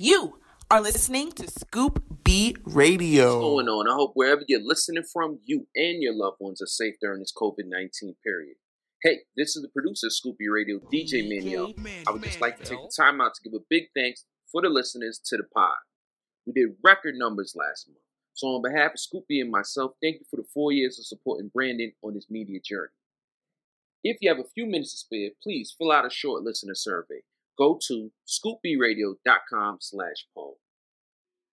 You are listening to Scoop B Radio. What's going on? I hope wherever you're listening from, you and your loved ones are safe during this COVID 19 period. Hey, this is the producer of Scoop B Radio, DJ Manuel. I would just like to take the time out to give a big thanks for the listeners to the pod. We did record numbers last month. So, on behalf of Scoop B and myself, thank you for the four years of supporting Brandon on this media journey. If you have a few minutes to spare, please fill out a short listener survey. Go to scoopbradio.com slash poll.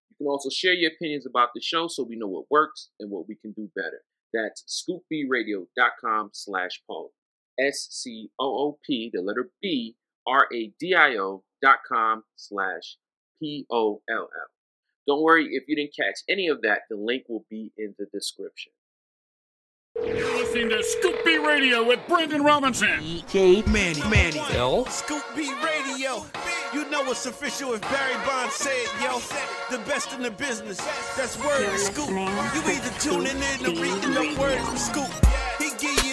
You can also share your opinions about the show so we know what works and what we can do better. That's scoopbradio.com slash poll. S-C-O-O-P, the letter B, R-A-D-I-O dot com slash P-O-L-L. Don't worry if you didn't catch any of that, the link will be in the description. You're listening to Scoop B Radio with Brandon Robinson. DJ Manny, Manny. L. Scoop B Radio. You know it's official if Barry Bonds said, it, yo. The best in the business. That's word You're Scoop. You either tuning in Scoop or reading B the word from Scoop.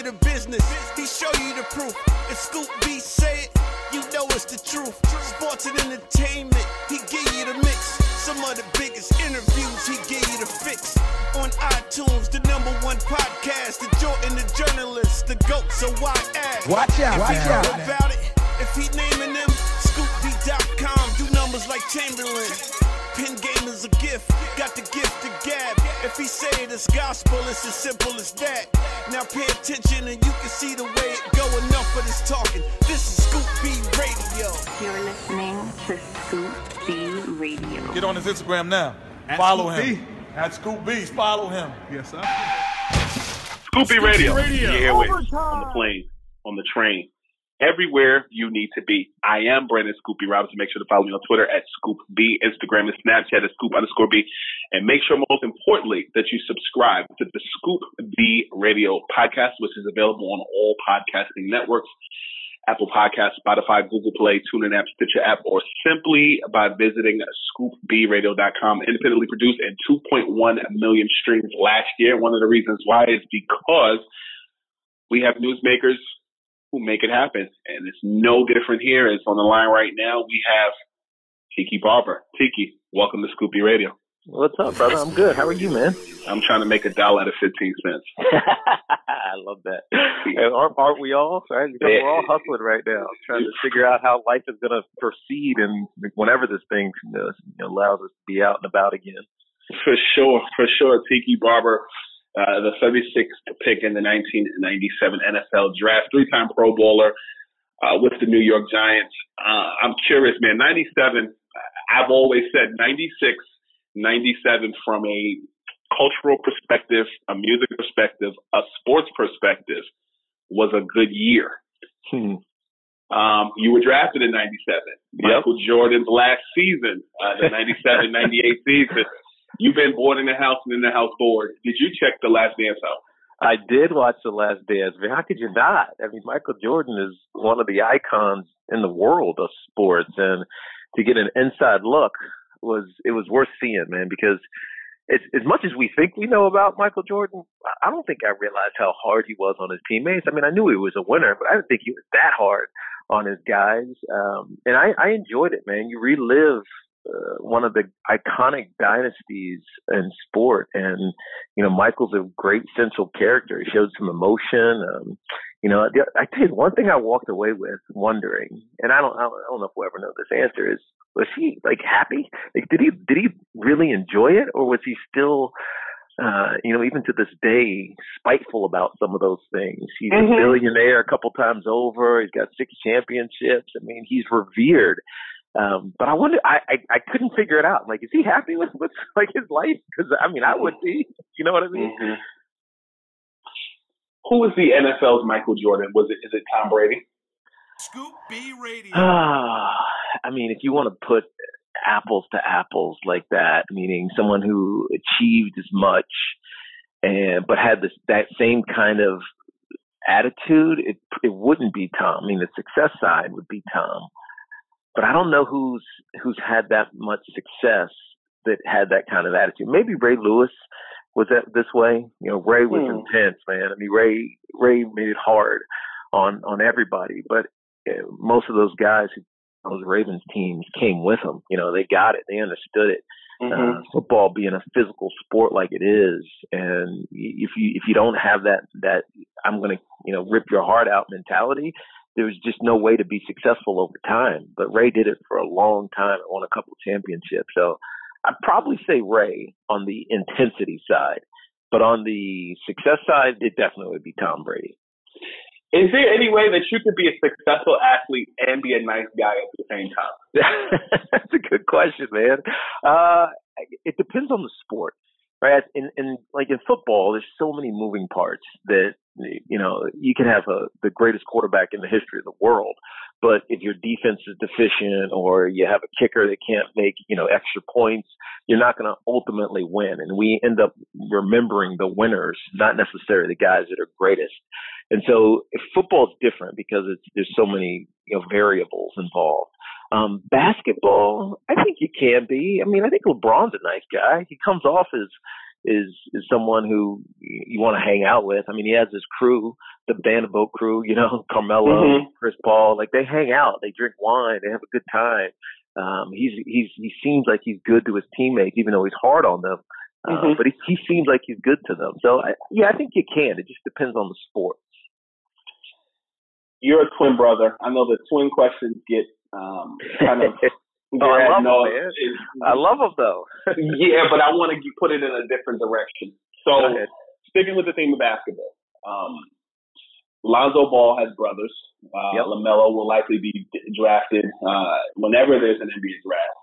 He give you the business. He show you the proof. If Scoop B say it, you know it's the truth. Sports and entertainment. He give you the mix. Some of the biggest interviews, he give you the fix. On iTunes, the number one podcast, the Jordan, the journalist, the GOAT, so why ask? Watch out, watch out. about it, if he naming them, scoopb.com, do numbers like Chamberlain. Pin game is a gift, got the gift to gab. If he say it is gospel, it's as simple as that. Now pay attention and you can see the way it go. Enough of this talking. This is Scoop B Radio. You're listening to Scoop B Radio. Get on his Instagram now. Follow him. At Scoop B's, follow him. Yes, sir. Scoop B Radio. Radio. The airways, on the plane, on the train, everywhere you need to be. I am Brandon Scoop B Robinson. Make sure to follow me on Twitter at Scoop B, Instagram and Snapchat at Scoop underscore B. And make sure, most importantly, that you subscribe to the Scoop B Radio podcast, which is available on all podcasting networks. Apple Podcasts, Spotify, Google Play, TuneIn app, Stitcher app, or simply by visiting scoopbradio.com. Independently produced and 2.1 million streams last year. One of the reasons why is because we have newsmakers who make it happen. And it's no different here. It's on the line right now. We have Tiki Barber. Tiki, welcome to Scoop B Radio. What's up, brother? I'm good. How are you, man? I'm trying to make a dollar out of 15 cents. I love that. And aren't, aren't we all? Right? We're all hustling right now, trying to figure out how life is going to proceed, and whenever this thing you know, allows us to be out and about again. For sure, for sure. Tiki Barber, uh, the 36th pick in the 1997 NFL draft, three-time Pro Bowler uh, with the New York Giants. Uh, I'm curious, man. 97. I've always said 96, 97 from a cultural perspective, a music perspective, a sports perspective was a good year. Hmm. Um, you were drafted in 97. Michael Jordan's last season, uh, the 97 98 season. You've been born in the house and in the house bored. Did you check the last dance out? I did watch The Last Dance. Man, how could you not? I mean, Michael Jordan is one of the icons in the world of sports, and to get an inside look was it was worth seeing, man, because as, as much as we think we know about Michael Jordan, I don't think I realized how hard he was on his teammates. I mean, I knew he was a winner, but I didn't think he was that hard on his guys. Um, and I, I enjoyed it, man. You relive uh, one of the iconic dynasties in sport, and you know, Michael's a great central character. He showed some emotion. Um, you know, I tell you one thing I walked away with wondering, and I don't, I don't know if we'll ever know this answer is was he like happy? Like, did he did he really enjoy it, or was he still, uh, you know, even to this day, spiteful about some of those things? He's mm-hmm. a billionaire a couple times over. He's got six championships. I mean, he's revered. Um, but I wonder, I, I I couldn't figure it out. Like, is he happy with with like his life? Because I mean, I would be. You know what I mean? Mm-hmm. Who is the NFL's Michael Jordan? Was it is it Tom Brady? Scoop B Radio. Ah, I mean, if you want to put apples to apples like that, meaning someone who achieved as much and but had this that same kind of attitude, it it wouldn't be Tom. I mean, the success side would be Tom, but I don't know who's who's had that much success that had that kind of attitude. Maybe Ray Lewis was that this way. You know, Ray was hmm. intense, man. I mean, Ray Ray made it hard on on everybody, but most of those guys who those Ravens teams came with them. You know, they got it. They understood it. Mm-hmm. Uh, football being a physical sport like it is, and if you if you don't have that that I'm going to you know rip your heart out mentality, there's just no way to be successful over time. But Ray did it for a long time and won a couple of championships. So I'd probably say Ray on the intensity side, but on the success side, it definitely would be Tom Brady. Is there any way that you could be a successful athlete and be a nice guy at the same time? That's a good question, man. Uh, it depends on the sport, right? In, in like in football, there's so many moving parts that you know you can have a, the greatest quarterback in the history of the world, but if your defense is deficient or you have a kicker that can't make you know extra points, you're not going to ultimately win. And we end up remembering the winners, not necessarily the guys that are greatest. And so football is different because it's there's so many you know variables involved. Um, basketball, I think you can be. I mean, I think LeBron's a nice guy. He comes off as is is someone who you want to hang out with. I mean, he has his crew, the banana boat crew, you know, Carmelo, mm-hmm. Chris Paul. Like they hang out, they drink wine, they have a good time. Um, he's he's he seems like he's good to his teammates, even though he's hard on them. Uh, mm-hmm. But he, he seems like he's good to them. So I, yeah, I think you can. It just depends on the sport you're a twin brother. I know the twin questions get um, kind of. oh, I love no, them, I love them though. yeah, but I want to put it in a different direction. So, sticking with the theme of basketball, um, Lonzo Ball has brothers. Uh, yep. LaMelo will likely be drafted uh, whenever there's an NBA draft.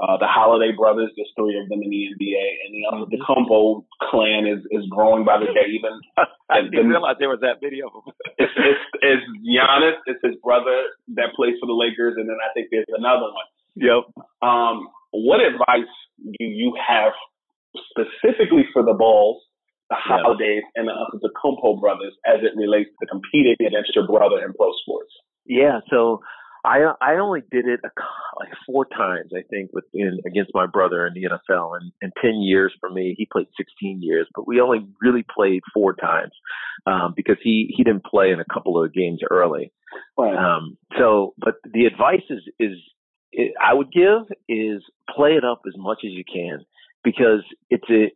Uh, the Holiday brothers, there's three of them in the NBA, and the um, the Kumpo clan is is growing by the day. Even I didn't the, realize there was that video it's, it's it's Giannis, it's his brother that plays for the Lakers, and then I think there's another one. Yep. Um, what advice do you have specifically for the Balls, the Holidays, and the, the Kumpo brothers as it relates to competing against your brother in pro sports? Yeah. So I I only did it a, like four times, I think, with in, against my brother in the NFL, and in ten years for me, he played 16 years, but we only really played four times um, because he he didn't play in a couple of games early. Right. Um, so, but the advice is is it, I would give is play it up as much as you can because it's a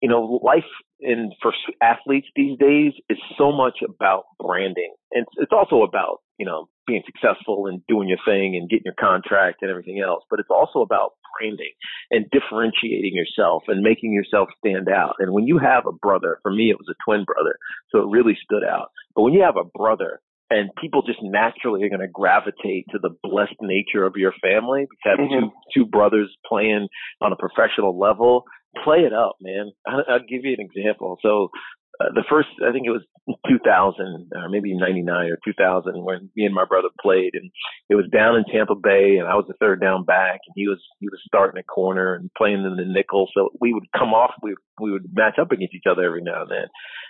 you know life in for athletes these days is so much about branding, and it's, it's also about you know being successful and doing your thing and getting your contract and everything else, but it's also about branding and differentiating yourself and making yourself stand out. And when you have a brother, for me, it was a twin brother, so it really stood out. But when you have a brother and people just naturally are going to gravitate to the blessed nature of your family, because mm-hmm. two, two brothers playing on a professional level, play it up, man. I'll, I'll give you an example. So Uh, the first, I think it was 2000, or maybe 99 or 2000, when me and my brother played, and it was down in Tampa Bay, and I was the third down back, and he was he was starting at corner and playing in the nickel. So we would come off, we we would match up against each other every now and then.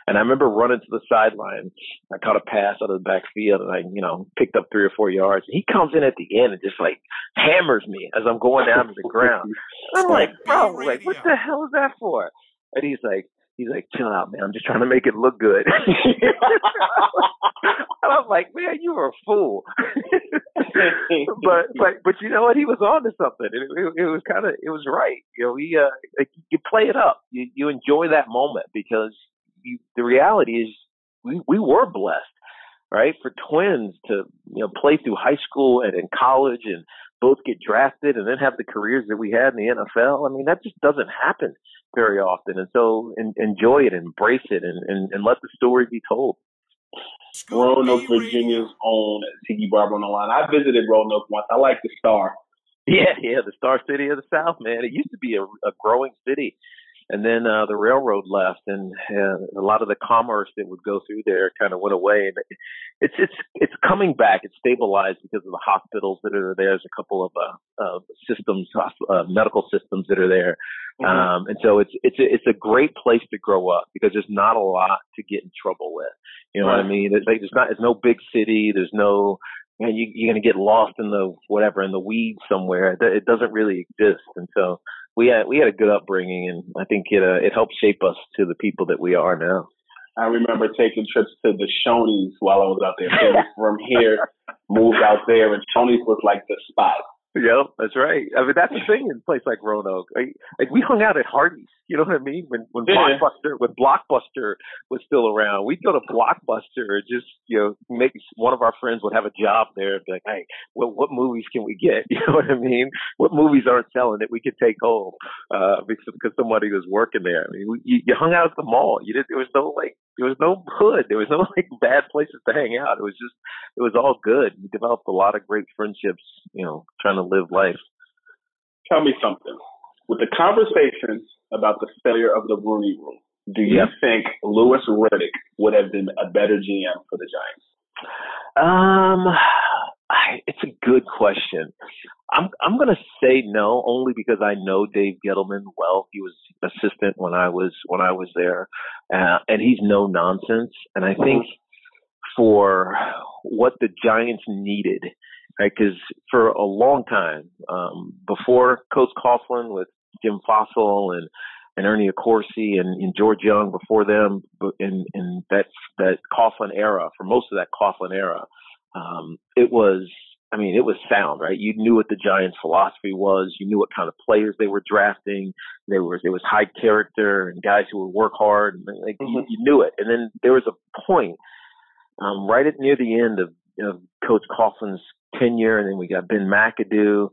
And I remember running to the sideline. I caught a pass out of the backfield, and I, you know, picked up three or four yards. And he comes in at the end and just like hammers me as I'm going down to the ground. I'm like, bro, like, what the hell is that for? And he's like, he's like, chill out, man. I'm just trying to make it look good. and I'm like, man, you are a fool. but but but you know what? He was on to something. It, it, it was kind of it was right. You know, we uh, like, you play it up. You you enjoy that moment because you, the reality is we we were blessed, right? For twins to you know play through high school and in college and both get drafted and then have the careers that we had in the NFL. I mean, that just doesn't happen very often. And so in, enjoy it, embrace it, and, and, and let the story be told. Roanoke, Virginia's own Tiki Barber on the line. I visited Roanoke once. I like the Star. Yeah, yeah, the Star City of the South, man. It used to be a, a growing city and then uh, the railroad left, and uh, a lot of the commerce that would go through there kind of went away. And it's it's it's coming back. It's stabilized because of the hospitals that are there. There's a couple of uh, uh, systems, uh, medical systems that are there, mm-hmm. um, and so it's it's a, it's a great place to grow up because there's not a lot to get in trouble with. You know right. what I mean? It's like there's not there's no big city. There's no man, you, you're going to get lost in the whatever in the weeds somewhere. It doesn't really exist, and so we had we had a good upbringing, and I think it uh, it helped shape us to the people that we are now. I remember taking trips to the Shoney's while I was out there. from here, moved out there, and Shoney's was like the spot. Yep, that's right. I mean, that's the thing in a place like Roanoke. Like, like we hung out at Hardee's. You know what I mean? When when yeah. Blockbuster when Blockbuster was still around, we'd go to Blockbuster and just you know make one of our friends would have a job there and be like, hey, what what movies can we get? You know what I mean? What movies aren't selling that we could take home uh, because because somebody was working there. I mean, we, you, you hung out at the mall. You didn't. There was no like there was no hood. There was no like bad places to hang out. It was just it was all good. We developed a lot of great friendships. You know, trying to live life. Tell me something. With the conversations about the failure of the Rooney Rule, do you think Louis Riddick would have been a better GM for the Giants? Um, I, it's a good question. I'm I'm gonna say no, only because I know Dave Gettleman well. He was assistant when I was when I was there, uh, and he's no nonsense. And I think for what the Giants needed, right? Because for a long time, um, before Coach Coughlin with Jim Fassel and and Ernie Accorsi and, and George Young before them in in that that Coughlin era, for most of that Coughlin era, um, it was I mean, it was sound, right? You knew what the Giants' philosophy was. You knew what kind of players they were drafting. There was it was high character and guys who would work hard. And like mm-hmm. you, you knew it. And then there was a point um, right at near the end of, of Coach Coughlin's tenure, and then we got Ben McAdoo,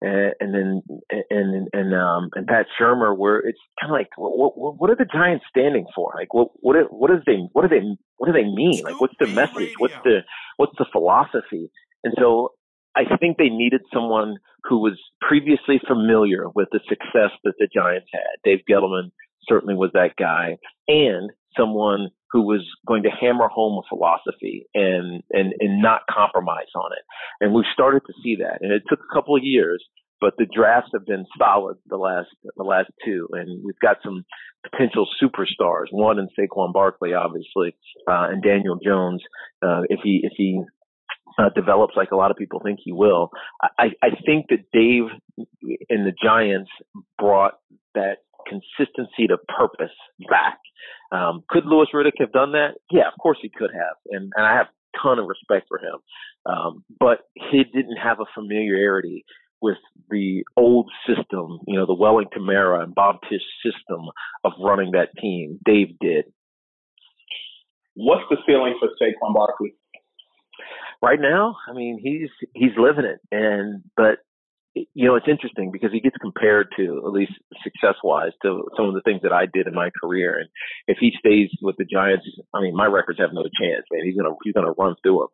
and, and then and and um and Pat Shurmur, where it's kind of like what, what what are the Giants standing for? Like what what what is they what do they what do they mean? Like what's the message? What's the what's the philosophy? And so I think they needed someone who was previously familiar with the success that the Giants had. Dave Gettleman certainly was that guy, and someone who was going to hammer home a philosophy and and and not compromise on it. And we've started to see that. And it took a couple of years, but the drafts have been solid the last the last two, and we've got some potential superstars. One in Saquon Barkley, obviously, uh, and Daniel Jones. Uh, if he if he uh, develops like a lot of people think he will, I, I think that Dave and the Giants brought that consistency to purpose back. Um, could Louis Riddick have done that? Yeah, of course he could have, and and I have a ton of respect for him. Um, but he didn't have a familiarity with the old system, you know, the Wellington Mara and Bob Tisch system of running that team. Dave did. What's the feeling for Saquon Barkley? Right now, I mean, he's he's living it, and but you know, it's interesting because he gets compared to, at least success wise, to some of the things that I did in my career. And if he stays with the Giants, I mean, my records have no chance, man. He's gonna he's gonna run through them.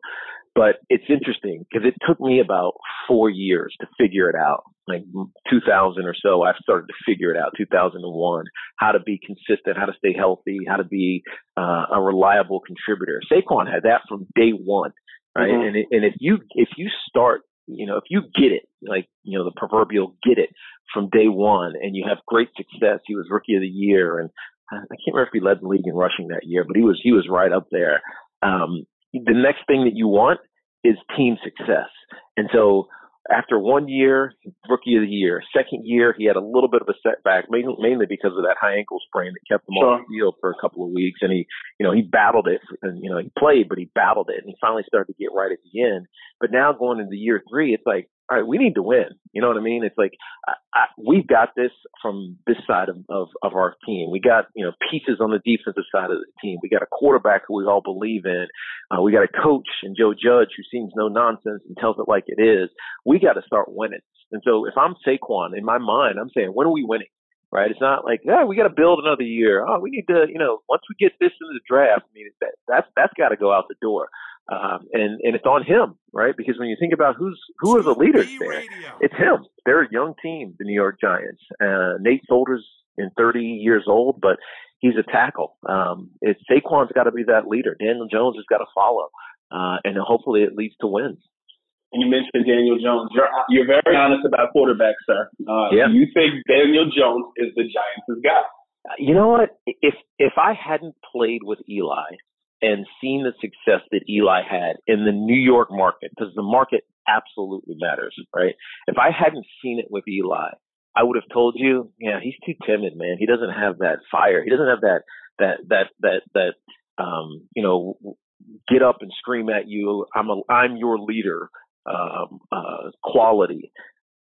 But it's interesting because it took me about four years to figure it out. like 2000 or so, I started to figure it out. 2001, how to be consistent, how to stay healthy, how to be uh, a reliable contributor. Saquon had that from day one, right? Mm-hmm. And it, and if you if you start, you know, if you get it, like you know, the proverbial get it from day one, and you have great success. He was rookie of the year, and I can't remember if he led the league in rushing that year, but he was he was right up there. Um, the next thing that you want is team success, and so after one year, rookie of the year. Second year, he had a little bit of a setback, mainly, because of that high ankle sprain that kept him sure. off the field for a couple of weeks. And he, you know, he battled it. And, you know, he played, but he battled it, and he finally started to get right at the end. But now going into year three, it's like, all right, we need to win. You know what I mean? It's like I, I, we've got this from this side of, of of our team. We got you know pieces on the defensive side of the team. We got a quarterback who we all believe in. Uh, we got a coach and Joe Judge who seems no nonsense and tells it like it is. We got to start winning. And so if I'm Saquon in my mind, I'm saying when are we winning? Right? It's not like yeah, we got to build another year. Oh, we need to you know once we get this in the draft. I mean that that's that's got to go out the door. Um, and and it's on him, right? Because when you think about who's who are the leaders there, it's him. They're a young team, the New York Giants. Uh, Nate Solder's in 30 years old, but he's a tackle. Um, it's Saquon's got to be that leader. Daniel Jones has got to follow, uh, and hopefully it leads to wins. And you mentioned Daniel Jones. You're you're very honest about quarterback, sir. Uh, yeah. You think Daniel Jones is the Giants' guy? You know what? If if I hadn't played with Eli, and seen the success that Eli had in the New York market, because the market absolutely matters, right? If I hadn't seen it with Eli, I would have told you, yeah, he's too timid, man. He doesn't have that fire. He doesn't have that that that that that um, you know, get up and scream at you. I'm a I'm your leader um, uh, quality.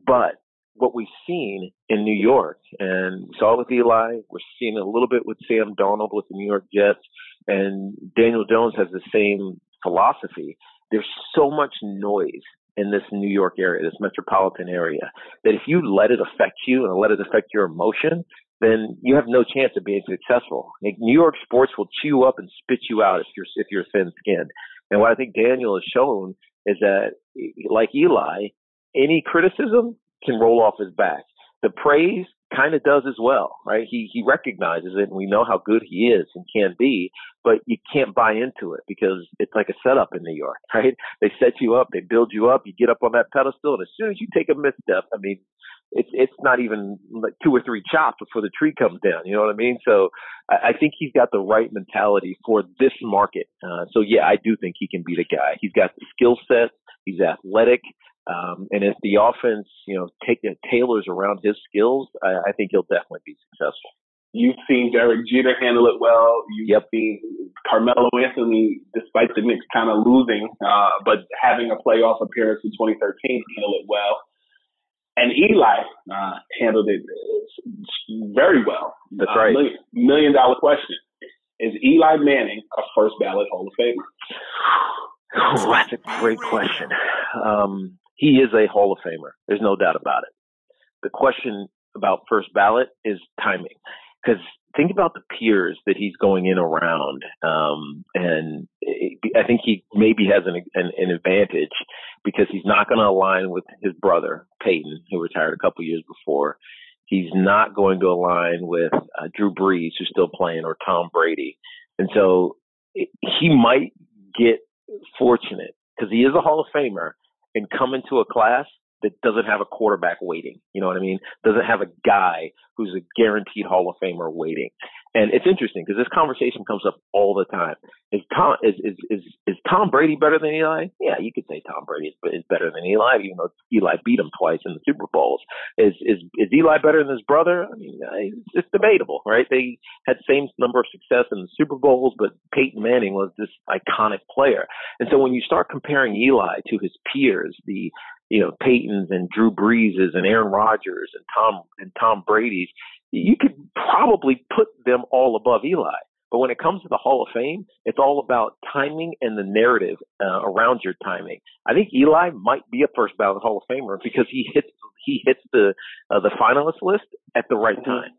But what we've seen in New York, and we saw it with Eli, we're seeing a little bit with Sam Darnold with the New York Jets, and Daniel Jones has the same philosophy. There's so much noise in this New York area, this metropolitan area, that if you let it affect you and let it affect your emotion, then you have no chance of being successful. Like New York sports will chew up and spit you out if you're if you're thin skinned. And what I think Daniel has shown is that, like Eli, any criticism can roll off his back. The praise kind of does as well, right? He he recognizes it, and we know how good he is and can be, but you can't buy into it because it's like a setup in New York, right? They set you up, they build you up, you get up on that pedestal, and as soon as you take a misstep, I mean, it's it's not even like two or three chops before the tree comes down. You know what I mean? So I, I think he's got the right mentality for this market. Uh, so yeah, I do think he can be the guy. He's got the skill set. He's athletic. Um, and if the offense, you know, take uh, tailors around his skills, I, I think he'll definitely be successful. You've seen Derek Jeter handle it well. You've yep. seen Carmelo Anthony, despite the Knicks kind of losing, uh, but having a playoff appearance in 2013, handle it well. And Eli uh, handled it very well. That's uh, right. Million, million dollar question: Is Eli Manning a first ballot Hall of Famer? Oh, that's a great question. Um, he is a Hall of Famer. There's no doubt about it. The question about first ballot is timing. Because think about the peers that he's going in around. Um, and I think he maybe has an, an, an advantage because he's not going to align with his brother, Peyton, who retired a couple years before. He's not going to align with uh, Drew Brees, who's still playing, or Tom Brady. And so he might get fortunate because he is a Hall of Famer and come into a class that doesn't have a quarterback waiting. You know what I mean? Doesn't have a guy who's a guaranteed Hall of Famer waiting. And it's interesting because this conversation comes up all the time. Is Tom is, is is is Tom Brady better than Eli? Yeah, you could say Tom Brady is, is better than Eli, even though Eli beat him twice in the Super Bowls. Is is is Eli better than his brother? I mean, uh, it's, it's debatable, right? They had the same number of success in the Super Bowls, but Peyton Manning was this iconic player. And so when you start comparing Eli to his peers, the you know Peytons and Drew Breeses and Aaron Rodgers and Tom and Tom Brady's, you could probably put them all above Eli. But when it comes to the Hall of Fame, it's all about timing and the narrative uh, around your timing. I think Eli might be a first ballot Hall of Famer because he hits he hits the uh, the finalist list at the right mm-hmm. time.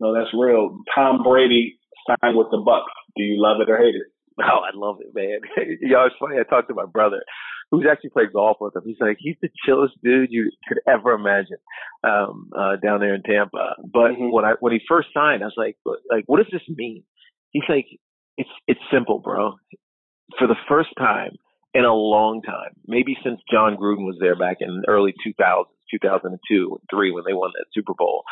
No, that's real. Tom Brady signed with the Bucs. Do you love it or hate it? Oh, I love it, man. you know, it's funny. I talked to my brother who's actually played golf with him. He's like, he's the chillest dude you could ever imagine um, uh, down there in Tampa. But mm-hmm. when I when he first signed, I was like, like, what does this mean? He's like, it's it's simple, bro. For the first time in a long time, maybe since Jon Gruden was there back in early 2000s, 2002, three when they won that Super Bowl,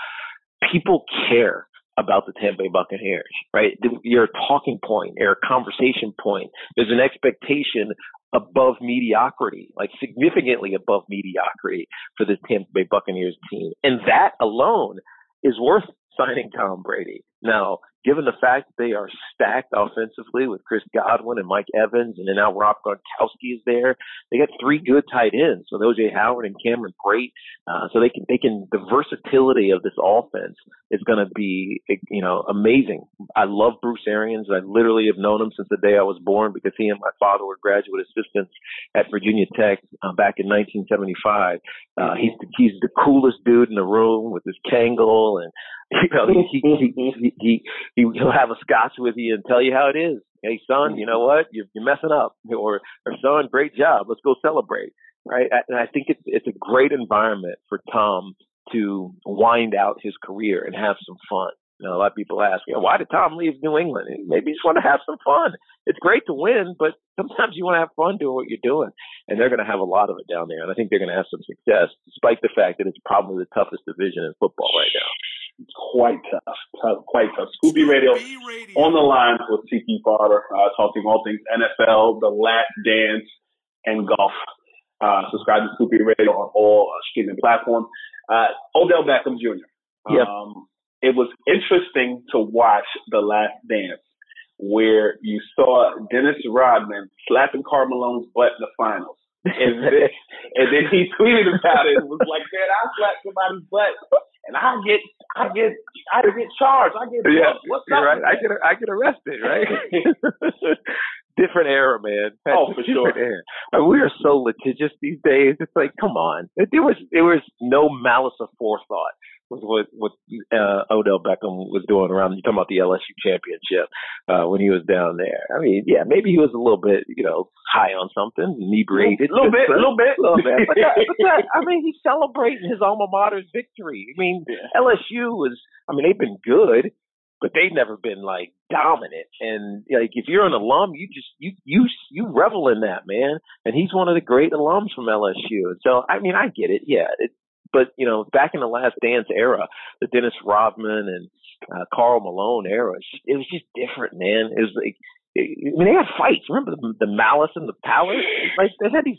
people care about the Tampa Bay Buccaneers, right? You're a talking point, you're a conversation point. There's an expectation above mediocrity, like significantly above mediocrity for the Tampa Bay Buccaneers team. And that alone is worth signing Tom Brady. Now, given the fact that they are stacked offensively with Chris Godwin and Mike Evans, and then now Rob Gronkowski is there, they got three good tight ends. So OJ Howard and Cameron Brate. Uh, so they can they can the versatility of this offense is going to be you know amazing. I love Bruce Arians. I literally have known him since the day I was born because he and my father were graduate assistants at Virginia Tech uh, back in 1975. Uh, he's the, he's the coolest dude in the room with his Kangol and you know, he, he, he, he, he'll have a scotch with you and tell you how it is. Hey, son, you know what? You're, you're messing up. Or, or son, great job. Let's go celebrate. Right. And I think it's, it's a great environment for Tom to wind out his career and have some fun. You know, a lot of people ask, you know, why did Tom leave New England? Maybe he just want to have some fun. It's great to win, but sometimes you want to have fun doing what you're doing. And they're going to have a lot of it down there. And I think they're going to have some success, despite the fact that it's probably the toughest division in football right now. It's quite tough, tough, quite tough. Scoop B Radio, Radio. on the line with Tiki Carter, uh, talking all things NFL, the last dance, and golf. Uh, subscribe to Scoop B Radio on all uh, streaming platforms. Uh, Odell Beckham Jr. Yep. Um, it was interesting to watch The Last Dance, where you saw Dennis Rodman slapping Karl Malone's butt in the finals. And then, and then he tweeted about it and was like, man, I slapped somebody's butt and I get, I get, I get charged. I get, yeah, what's up? Right. I get, I get arrested, right? different era, man. oh, for sure. Era. I mean, we are so litigious these days. It's like, come on. There was, there was no malice of forethought with what what uh, Odell Beckham was doing around. You talking about the LSU championship uh, when he was down there? I mean, yeah, maybe he was a little bit, you know, high on something, inebriated, a little bit, a little bit, a little bit. But, that, but that, I mean, he's celebrating his alma mater's victory. I mean, yeah. LSU was. I mean, they've been good, but they've never been like dominant. And like, if you're an alum, you just you you you revel in that, man. And he's one of the great alums from LSU. And so, I mean, I get it. Yeah, it, but you know, back in the Last Dance era, the Dennis Rodman and uh, Karl Malone era, it was just different, man. It was like, I mean, they had fights. Remember the, the Malice at the Palace? Like they had these.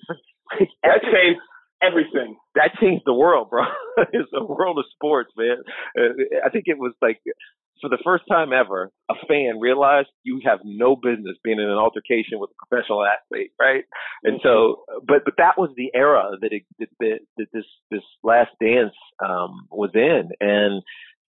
Like, that changed everything. That changed the world, bro. it's the world of sports, man. Uh, I think it was like for the first time ever, a fan realized you have no business being in an altercation with a professional athlete, right? And so, but but that was the era that it, that, that this this last dance um, was in, and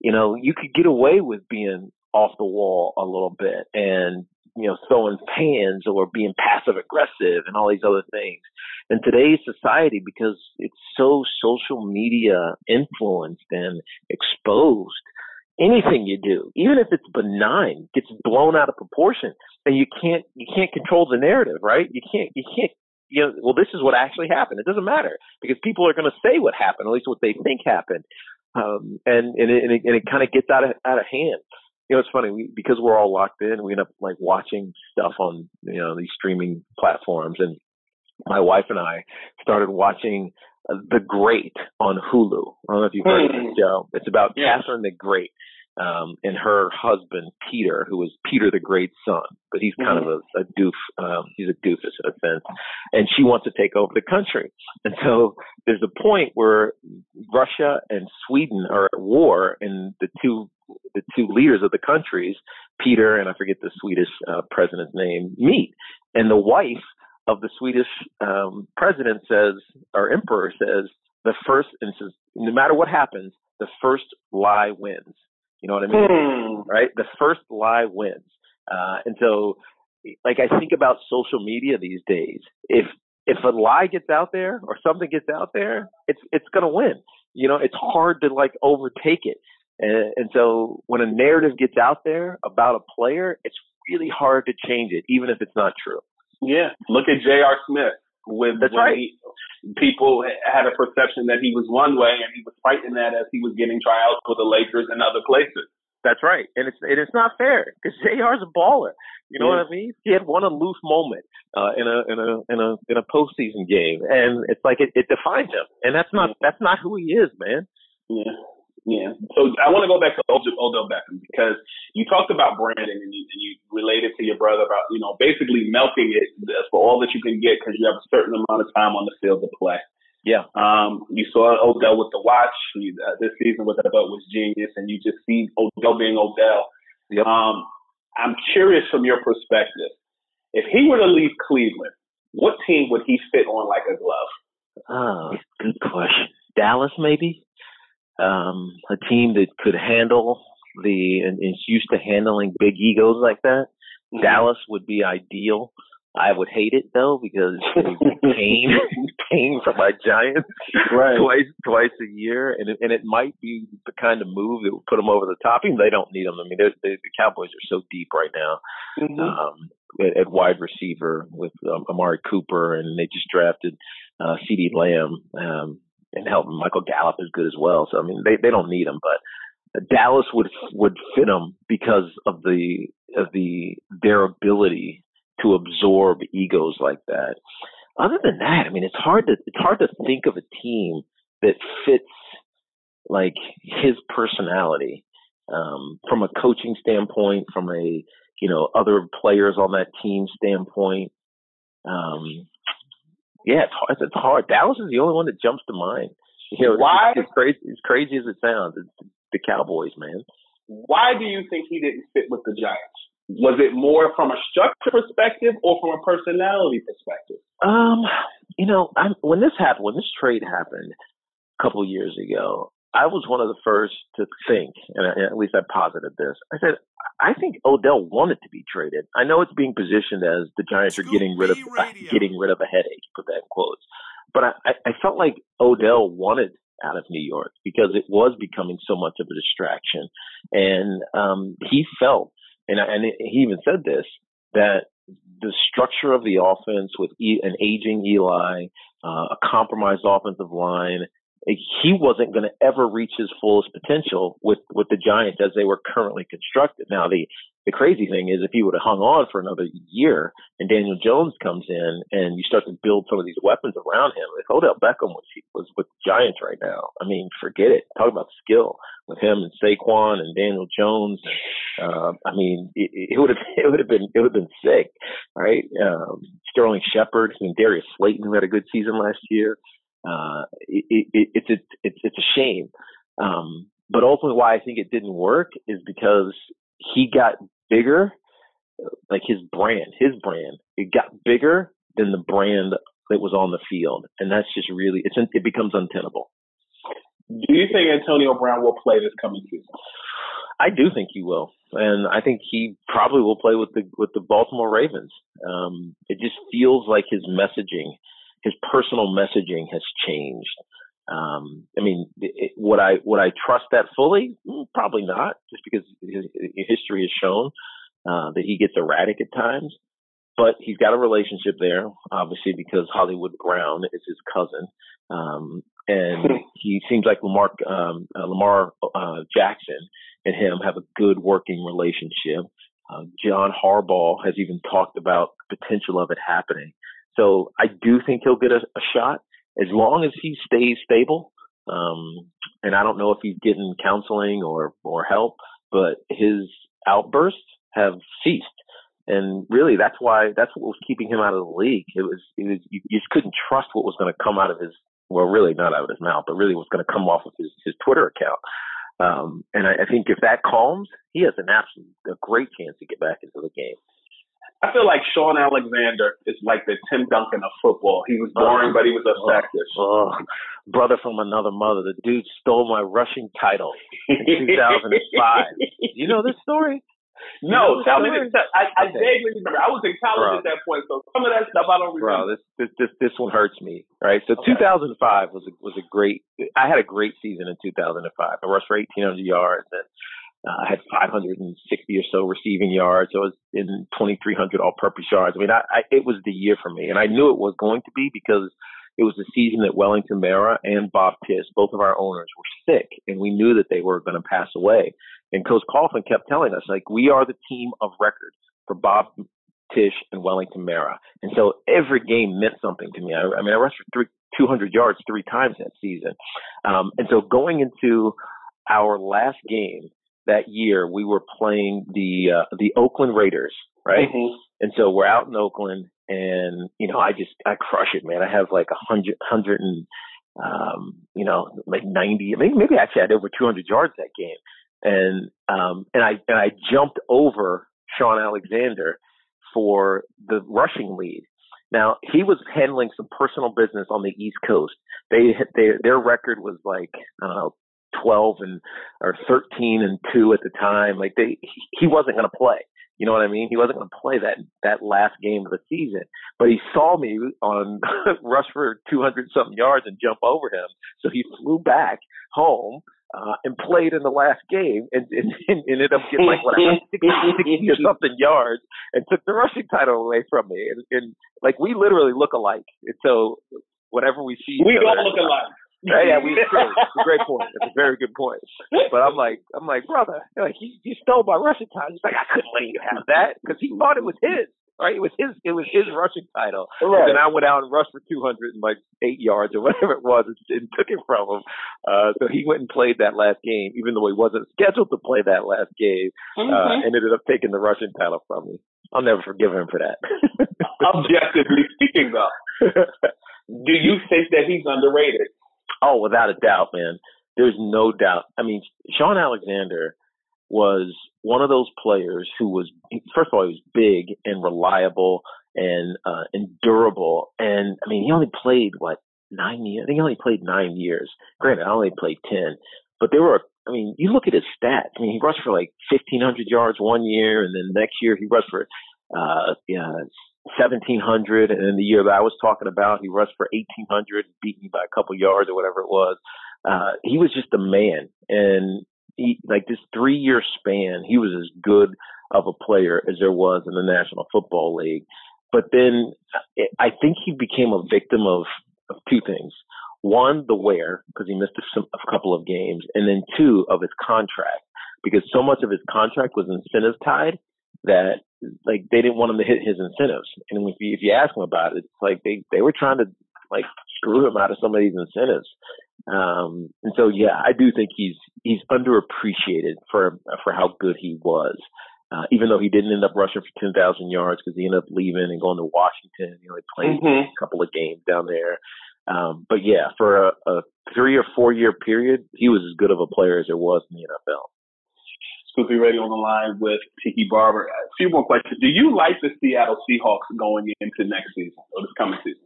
you know you could get away with being off the wall a little bit and you know throwing pans or being passive aggressive and all these other things. In today's society, because it's so social media influenced and exposed anything you do, even if it's benign, gets blown out of proportion, and you can't you can't control the narrative, right? You can't you can't you know well this is what actually happened. It doesn't matter because people are going to say what happened, at least what they think happened, um, and and it, and it, it kind of gets out of out of hand. You know, it's funny we, because we're all locked in. We end up like watching stuff on you know these streaming platforms, and my wife and I started watching the Great on Hulu. I don't know if you've heard of this hmm. show. It's about. Catherine the Great um, and her husband Peter, who was Peter the Great's son, but he's kind mm-hmm. of a, a doof. Um, he's a doofus in a sense, and she wants to take over the country. And so there's a point where Russia and Sweden are at war, and the two the two leaders of the countries, Peter and I forget the Swedish uh, president's name, meet, and the wife of the Swedish um, president says, or emperor says, the first, and says, no matter what happens, the first lie wins. You know what I mean? Hmm. Right? The first lie wins. Uh, and so, like, I think about social media these days. If if a lie gets out there or something gets out there, it's it's gonna win. You know, it's hard to like overtake it. And, and so when a narrative gets out there about a player, it's really hard to change it, even if it's not true. Yeah. Look at J.R. Smith. with That's right. he, people had a perception that he was one way and he was fighting that as he was getting tryouts for the Lakers and other places. That's right, and it's and it's not fair because Jr's a baller. You know Yeah. what I mean? He had one aloof moment uh, in a in a in a in a postseason game, and it's like it, it defines him, and that's not that's not who he is, man. Yeah. Yeah. So I want to go back to Odell Beckham because you talked about Brandon and you, and you related to your brother about, you know, basically milking it for all that you can get because you have a certain amount of time on the field to play. Yeah. Um, you saw Odell with the watch you, uh, this season, which I thought was genius, and you just see Odell being Odell. Yep. Um, I'm curious from your perspective, if he were to leave Cleveland, what team would he fit on like a glove? Oh, good question. Dallas, maybe. Um, a team that could handle the and is used to handling big egos like that. Dallas would be ideal. I would hate it though because pain, pain from my Giants Right. twice twice a year, and it, and it might be the kind of move that would put them over the top. Even they don't need them. I mean, they're, they the Cowboys are so deep right now Mm-hmm. um, at, at wide receiver with um, Amari Cooper, and they just drafted uh, CeeDee Lamb, um, and help Michael Gallup is good as well. So I mean, they they don't need him, but Dallas would would fit them because of the of the their ability to absorb egos like that. Other than that, I mean, it's hard to it's hard to think of a team that fits like his personality um, from a coaching standpoint, from a you know other players on that team standpoint. Um, yeah, it's hard. It's hard. Dallas is the only one that jumps to mind. You know, Why? As crazy as crazy as it sounds, it's the Cowboys, man. Why do you think he didn't fit with the Giants? Was it more from a structure perspective or from a personality perspective? Um, you know, I'm, when this happened, when this trade happened a couple years ago, I was one of the first to think, and at least I posited this. I said, I think Odell wanted to be traded. I know it's being positioned as the Giants are getting rid of getting rid of a headache. Put that in quotes. But I, I felt like Odell wanted out of New York because it was becoming so much of a distraction, and um, he felt, and and he even said this that the structure of the offense with an aging Eli, uh, a compromised offensive line, he wasn't going to ever reach his fullest potential with with the Giants as they were currently constructed. Now the the crazy thing is if he would have hung on for another year and Daniel Jones comes in and you start to build some of these weapons around him, if Odell Beckham was was with the Giants right now, I mean, forget it. Talk about skill with him and Saquon and Daniel Jones. Uh, I mean, it, it would have it would have been it would have been sick, right? Um, Sterling Shepard, and Darius Slayton who had a good season last year. Uh, it, it, it's it's it's it's a shame. Um, but ultimately, why I think it didn't work is because he got bigger, like his brand, his brand, it got bigger than the brand that was on the field, and that's just really it's it becomes untenable. Do you think Antonio Brown will play this coming season? I do think he will, and I think he probably will play with the with the Baltimore Ravens. Um, it just feels like his messaging, his personal messaging, has changed. Um, I mean, it, would I would I trust that fully? Mm, Probably not, just because his, his history has shown uh, that he gets erratic at times. But he's got a relationship there, obviously, because Hollywood Brown is his cousin, um, and he seems like Lamar um, uh, Lamar uh, Jackson and him have a good working relationship. Uh, John Harbaugh has even talked about the potential of it happening. So I do think he'll get a, a shot as long as he stays stable. Um, and I don't know if he's getting counseling or, or help, but his outbursts have ceased. And really, that's why that's what was keeping him out of the league. It was, it was you, you just couldn't trust what was going to come out of his, well, really not out of his mouth, but really what's going to come off of his, his Twitter account. Um, and I, I think if that calms, he has an absolute a great chance to get back into the game. I feel like Shaun Alexander is like the Tim Duncan of football. He was boring, but he was effective. Oh, oh brother from another mother. The dude stole my rushing title in 2005. you know this story? You No, know tell me story? this. I, I Okay. vaguely remember. I was in college Bro. at that point, so some of that stuff I don't remember. Bro, this this this this one hurts me. Right. So 2005 was a was a great. I had a great season in 2005. I rushed for 1,800 yards and uh, I had 560 or so receiving yards. I was in 2,300 all-purpose yards. I mean, I, I, it was the year for me, and I knew it was going to be because it was the season that Wellington Mara and Bob Tisch, both of our owners, were sick, and we knew that they were going to pass away. And Coach Coughlin kept telling us, like, we are the team of record for Bob Tisch and Wellington Mara. And so every game meant something to me. I, I mean, I rushed for three, 200 yards three times that season. Um, and so going into our last game that year, we were playing the uh, the Oakland Raiders, right? Mm-hmm. And so we're out in Oakland, and you know, I just I crush it, man. I have like a hundred, hundred and um, you know, like 90, maybe, maybe actually I had over 200 yards that game. And, um, and I, and I jumped over Shaun Alexander for the rushing lead. Now he was handling some personal business on the East Coast. They, they their record was like I don't know, twelve and or thirteen and two at the time. Like they, he wasn't going to play. You know what I mean? He wasn't going to play that that last game of the season, but he saw me on rush for 200 something yards and jump over him. So he flew back home uh, and played in the last game and, and, and ended up getting like what 60, 60 or something yards and took the rushing title away from me. And, and like we literally look alike. And so whenever we see, we don't look alike. Yeah, yeah, we true. It's a great point. It's a very good point. But I'm like, I'm like, brother, like you, you stole my rushing title. He's like, I couldn't let you have that because he thought it was his. Right, it was his. It was his rushing title. Right. And then I went out and rushed for 200 and like eight yards or whatever it was, and, and took it from him. Uh, so he went and played that last game, even though he wasn't scheduled to play that last game. Uh, mm-hmm. Uh, and ended up taking the rushing title from me. I'll never forgive him for that. Objectively speaking, though, do you think that he's underrated? Oh, without a doubt, man. There's no doubt. I mean, Shaun Alexander was one of those players who was, first of all, he was big and reliable and uh, and durable. And I mean, he only played what nine years. I think he only played nine years. Granted, I only played ten, but there were. I mean, you look at his stats. I mean, he rushed for like fifteen hundred yards one year, and then next year he rushed for uh, yeah, 1700 and then the year that I was talking about he rushed for 1800 beat me by a couple yards or whatever it was. Uh he was just a man and he like this 3 year span he was as good of a player as there was in the National Football League. But then I think he became a victim of of two things. One the wear because he missed a, a couple of games and then two of his contract because so much of his contract was incentive tied that like they didn't want him to hit his incentives. And if you if you ask him about it, it's like they they were trying to like screw him out of some of these incentives. Um, and so yeah, I do think he's he's underappreciated for for how good he was. Uh, even though he didn't end up rushing for 10,000 yards because he ended up leaving and going to Washington, you know, he played mm-hmm. a couple of games down there. Um, but yeah, for a, a three or four year period, he was as good of a player as there was in the NFL. Scoop B Radio on the line with Tiki Barber. A few more questions. Do you like the Seattle Seahawks going into next season or this coming season?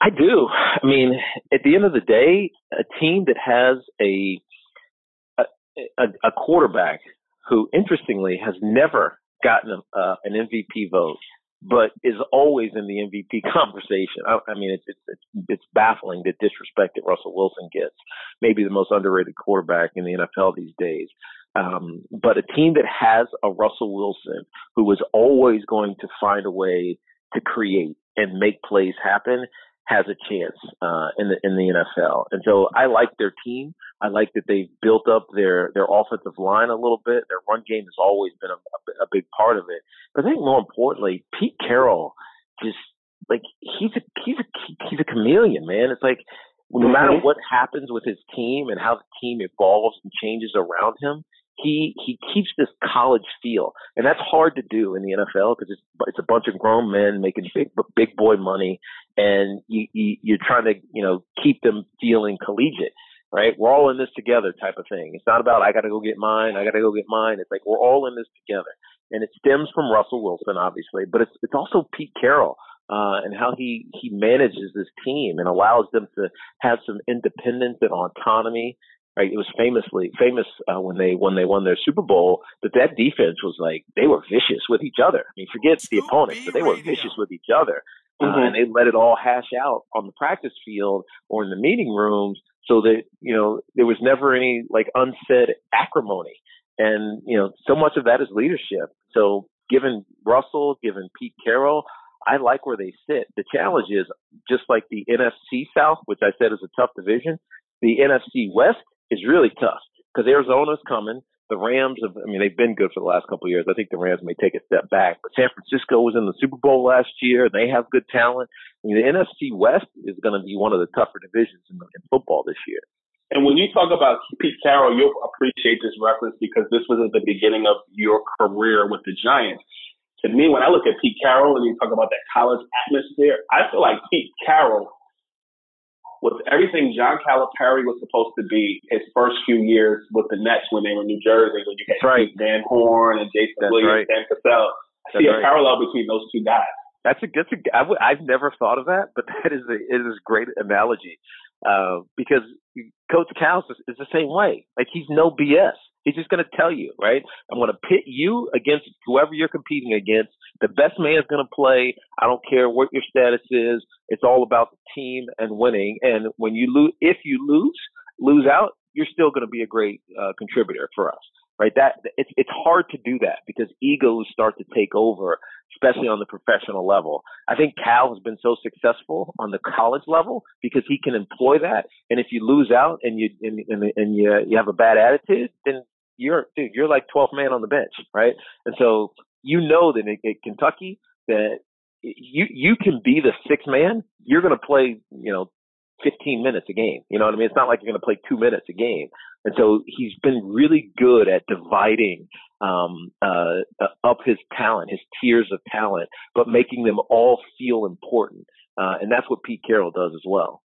I do. I mean, at the end of the day, a team that has a a, a quarterback who, interestingly, has never gotten a, uh, an MVP vote, but is always in the MVP conversation. I, I mean, it's, it's it's baffling the disrespect that Russell Wilson gets. Maybe the most underrated quarterback in the NFL these days. Um, but a team that has a Russell Wilson who is always going to find a way to create and make plays happen has a chance uh, in the in the NFL. And so I like their team. I like that they've built up their their offensive line a little bit. Their run game has always been a, a, big part of it. But I think more importantly, Pete Carroll just like he's a he's a he's a chameleon, man. It's like no matter mm-hmm. what happens with his team and how the team evolves and changes around him, he he keeps this college feel, and that's hard to do in the NFL because it's it's a bunch of grown men making big big boy money, and you, you you're trying to you know keep them feeling collegiate, right? We're all in this together, type of thing. It's not about I got to go get mine, I got to go get mine. It's like we're all in this together, and it stems from Russell Wilson, obviously, but it's it's also Pete Carroll. Uh, and how he he manages this team and allows them to have some independence and autonomy right? It was famously famous uh, when they when they won their Super Bowl that that defense was like they were vicious with each other. I mean, forget the opponents, but they were vicious with each other, uh, mm-hmm. and they let it all hash out on the practice field or in the meeting rooms, so that you know there was never any like unsaid acrimony. And, you know, so much of that is leadership. So given Russell, given Pete Carroll, I like where they sit. The challenge is just like the NFC South, which I said is a tough division, the NFC West is really tough because Arizona's coming. The Rams have, I mean, they've been good for the last couple of years. I think the Rams may take a step back, but San Francisco was in the Super Bowl last year. They have good talent. I mean, the NFC West is going to be one of the tougher divisions in, in football this year. And when you talk about Pete Carroll, you'll appreciate this reference because this was at the beginning of your career with the Giants. To me, when I look at Pete Carroll and you talk about that college atmosphere, I feel like Pete Carroll was everything John Calipari was supposed to be his first few years with the Nets when they were in New Jersey, when you had right. Van Horn and Jason That's Williams, right. Sam Cassell. I see That's a parallel between those two guys. That's a that's a I w- I've never thought of that, but that is a it is a great analogy uh, because Coach Cal is, is the same way. Like he's no BS. He's just going to tell you, right? I'm going to pit you against whoever you're competing against. The best man is going to play. I don't care what your status is. It's all about the team and winning. And when you lose, if you lose, lose out, you're still going to be a great uh, contributor for us, right? That it's it's hard to do that because egos start to take over, especially on the professional level. I think Cal has been so successful on the college level because he can employ that. And if you lose out and you and, and, and you you have a bad attitude, then you're dude, you're like 12th man on the bench, right? And so you know that in, in Kentucky that you you can be the sixth man. You're going to play, you know, 15 minutes a game. You know what I mean? It's not like you're going to play two minutes a game. And so he's been really good at dividing um, uh, up his talent, his tiers of talent, but making them all feel important. Uh, and that's what Pete Carroll does as well.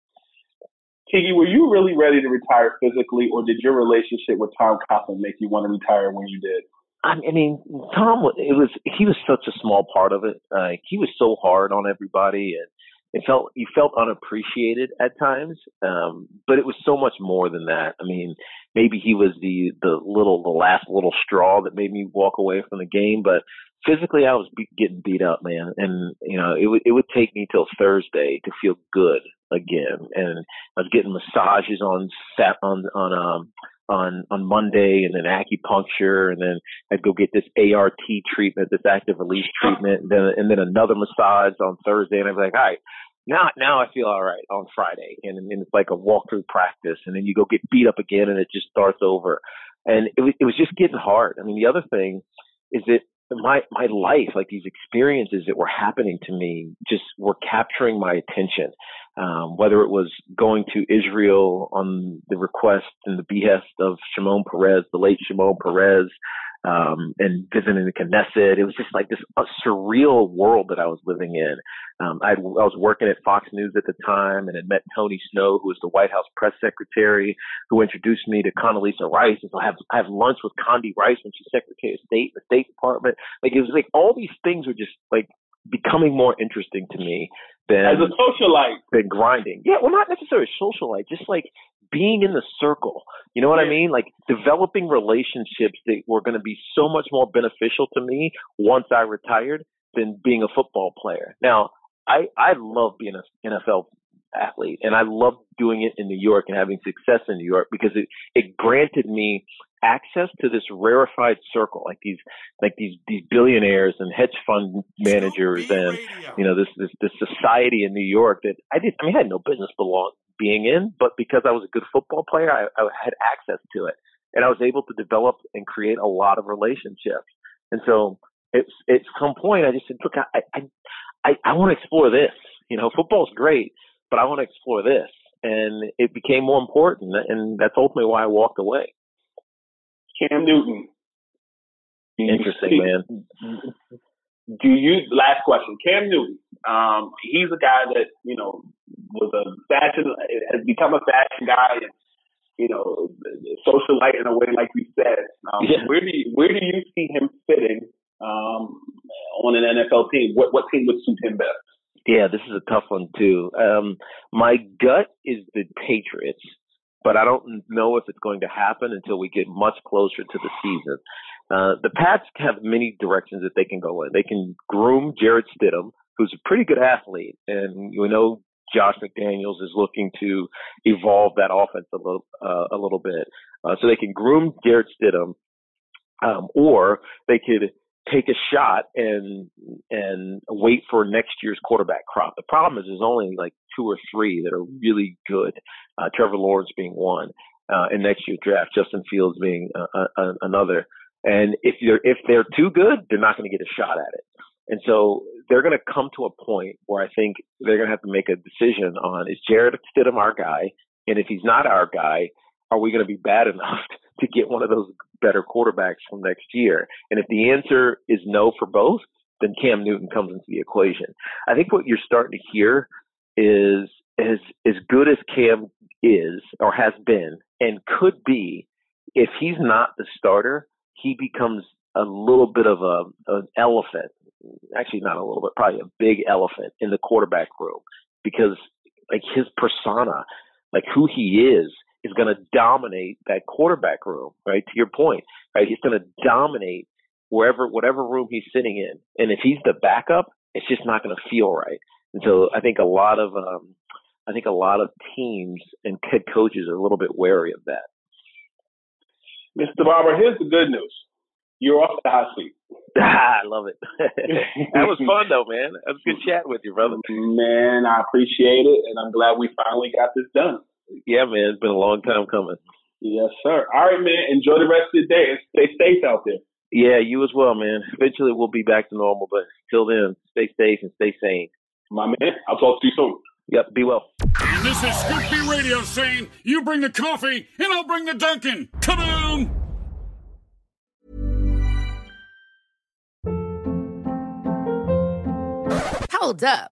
Tiki, were you really ready to retire physically, or did your relationship with Tom Coughlin make you want to retire when you did? I mean, Tom, it was he was such a small part of it. Uh, he was so hard on everybody, and it felt you felt unappreciated at times. Um, but it was so much more than that. I mean, maybe he was the the little the last little straw that made me walk away from the game. But physically, I was be- getting beat up, man, and you know it would it would take me till Thursday to feel good again. And I was getting massages on sat on on um on on Monday, and then acupuncture, and then I'd go get this ART treatment, this active release treatment, and then and then another massage on Thursday, and I'd be like, all right. Now, now I feel all right on Friday, and, and it's like a walkthrough practice, and then you go get beat up again, and it just starts over, and it was it was just getting hard. I mean, the other thing is that my my life, like these experiences that were happening to me, just were capturing my attention. Um, whether it was going to Israel on the request and the behest of Shimon Peres, the late Shimon Peres, um, and visiting the Knesset, it was just like this a surreal world that I was living in. Um, I was working at Fox News at the time, and had met Tony Snow, who was the White House press secretary, who introduced me to Condoleezza Rice. And so I have I have lunch with Condi Rice when she's Secretary of State the State Department. Like it was like all these things were just like becoming more interesting to me than As a socialite, than grinding. Yeah, well, not necessarily socialite, just like being in the circle. You know what I mean? Like developing relationships that were going to be so much more beneficial to me once I retired than being a football player. Now, I I love being an NFL athlete, and I love doing it in New York and having success in New York because it it granted me access to this rarefied circle, like these like these these billionaires and hedge fund managers and you know this this this society in New York that I did I mean I had no business belong being in, but because I was a good football player, I, I had access to it, and I was able to develop and create a lot of relationships. And so it's at some point I just said, look, I I I, I want to explore this. You know, football's great, but I want to explore this, and it became more important, and that's ultimately why I walked away. Cam Newton. Interesting, man. Do you last question? Cam Newton. Um, he's a guy that you know was a fashion has become a fashion guy and you know socialite in a way, like you said. Um, Yeah. Where do you, where do you see him fitting um, on an NFL team? What what team would suit him best? Yeah, this is a tough one too. Um, my gut is the Patriots, but I don't know if it's going to happen until we get much closer to the season. Uh, the Pats have many directions that they can go in. They can groom Jarrett Stidham, who's a pretty good athlete, and we know Josh McDaniels is looking to evolve that offense a little uh, a little bit. Uh, so they can groom Jarrett Stidham um, or they could take a shot and and wait for next year's quarterback crop. The problem is there's only like two or three that are really good. Uh, Trevor Lawrence being one, uh, in next year's draft, Justin Fields being uh, uh, another. And if you're if they're too good, they're not going to get a shot at it. And so they're going to come to a point where I think they're going to have to make a decision on is Jarrett Stidham our guy, and if he's not our guy, are we going to be bad enough to get one of those better quarterbacks from next year? And if the answer is no for both, then Cam Newton comes into the equation. I think what you're starting to hear is as as good as Cam is or has been and could be, if he's not the starter, he becomes a little bit of a an elephant. Actually, not a little bit, probably a big elephant in the quarterback room because like his persona, like who he is, is going to dominate that quarterback room. Right to your point, right? He's going to dominate wherever whatever room he's sitting in, and if he's the backup, it's just not going to feel right. And so I think a lot of um, I think a lot of teams and head coaches are a little bit wary of that. Mr. Barber, here's the good news. You're off the hot seat. Ah, I love it. that was fun though, man. That was a good chat with you, brother. Man, I appreciate it, and I'm glad we finally got this done. Yeah, man, it's been a long time coming. Yes, sir. All right, man. Enjoy the rest of the day and stay safe out there. Yeah, you as well, man. Eventually we'll be back to normal, but till then, stay safe and stay sane. My man, I'll talk to you soon. Yep, be well. This is Scoop B Radio saying, you bring the coffee and I'll bring the Dunkin'. Kaboom! Hold up.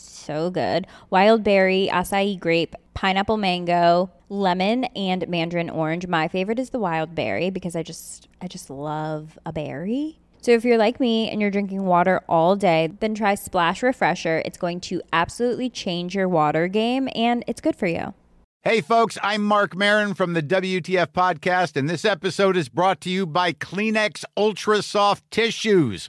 so good. Wild berry, acai grape, pineapple mango, lemon, and mandarin orange. My favorite is the wild berry because I just I just love a berry. So if you're like me and you're drinking water all day, then try Splash Refresher. It's going to absolutely change your water game and it's good for you. Hey, folks, I'm Marc Maron from the WTF Podcast, and this episode is brought to you by Kleenex Ultra Soft Tissues,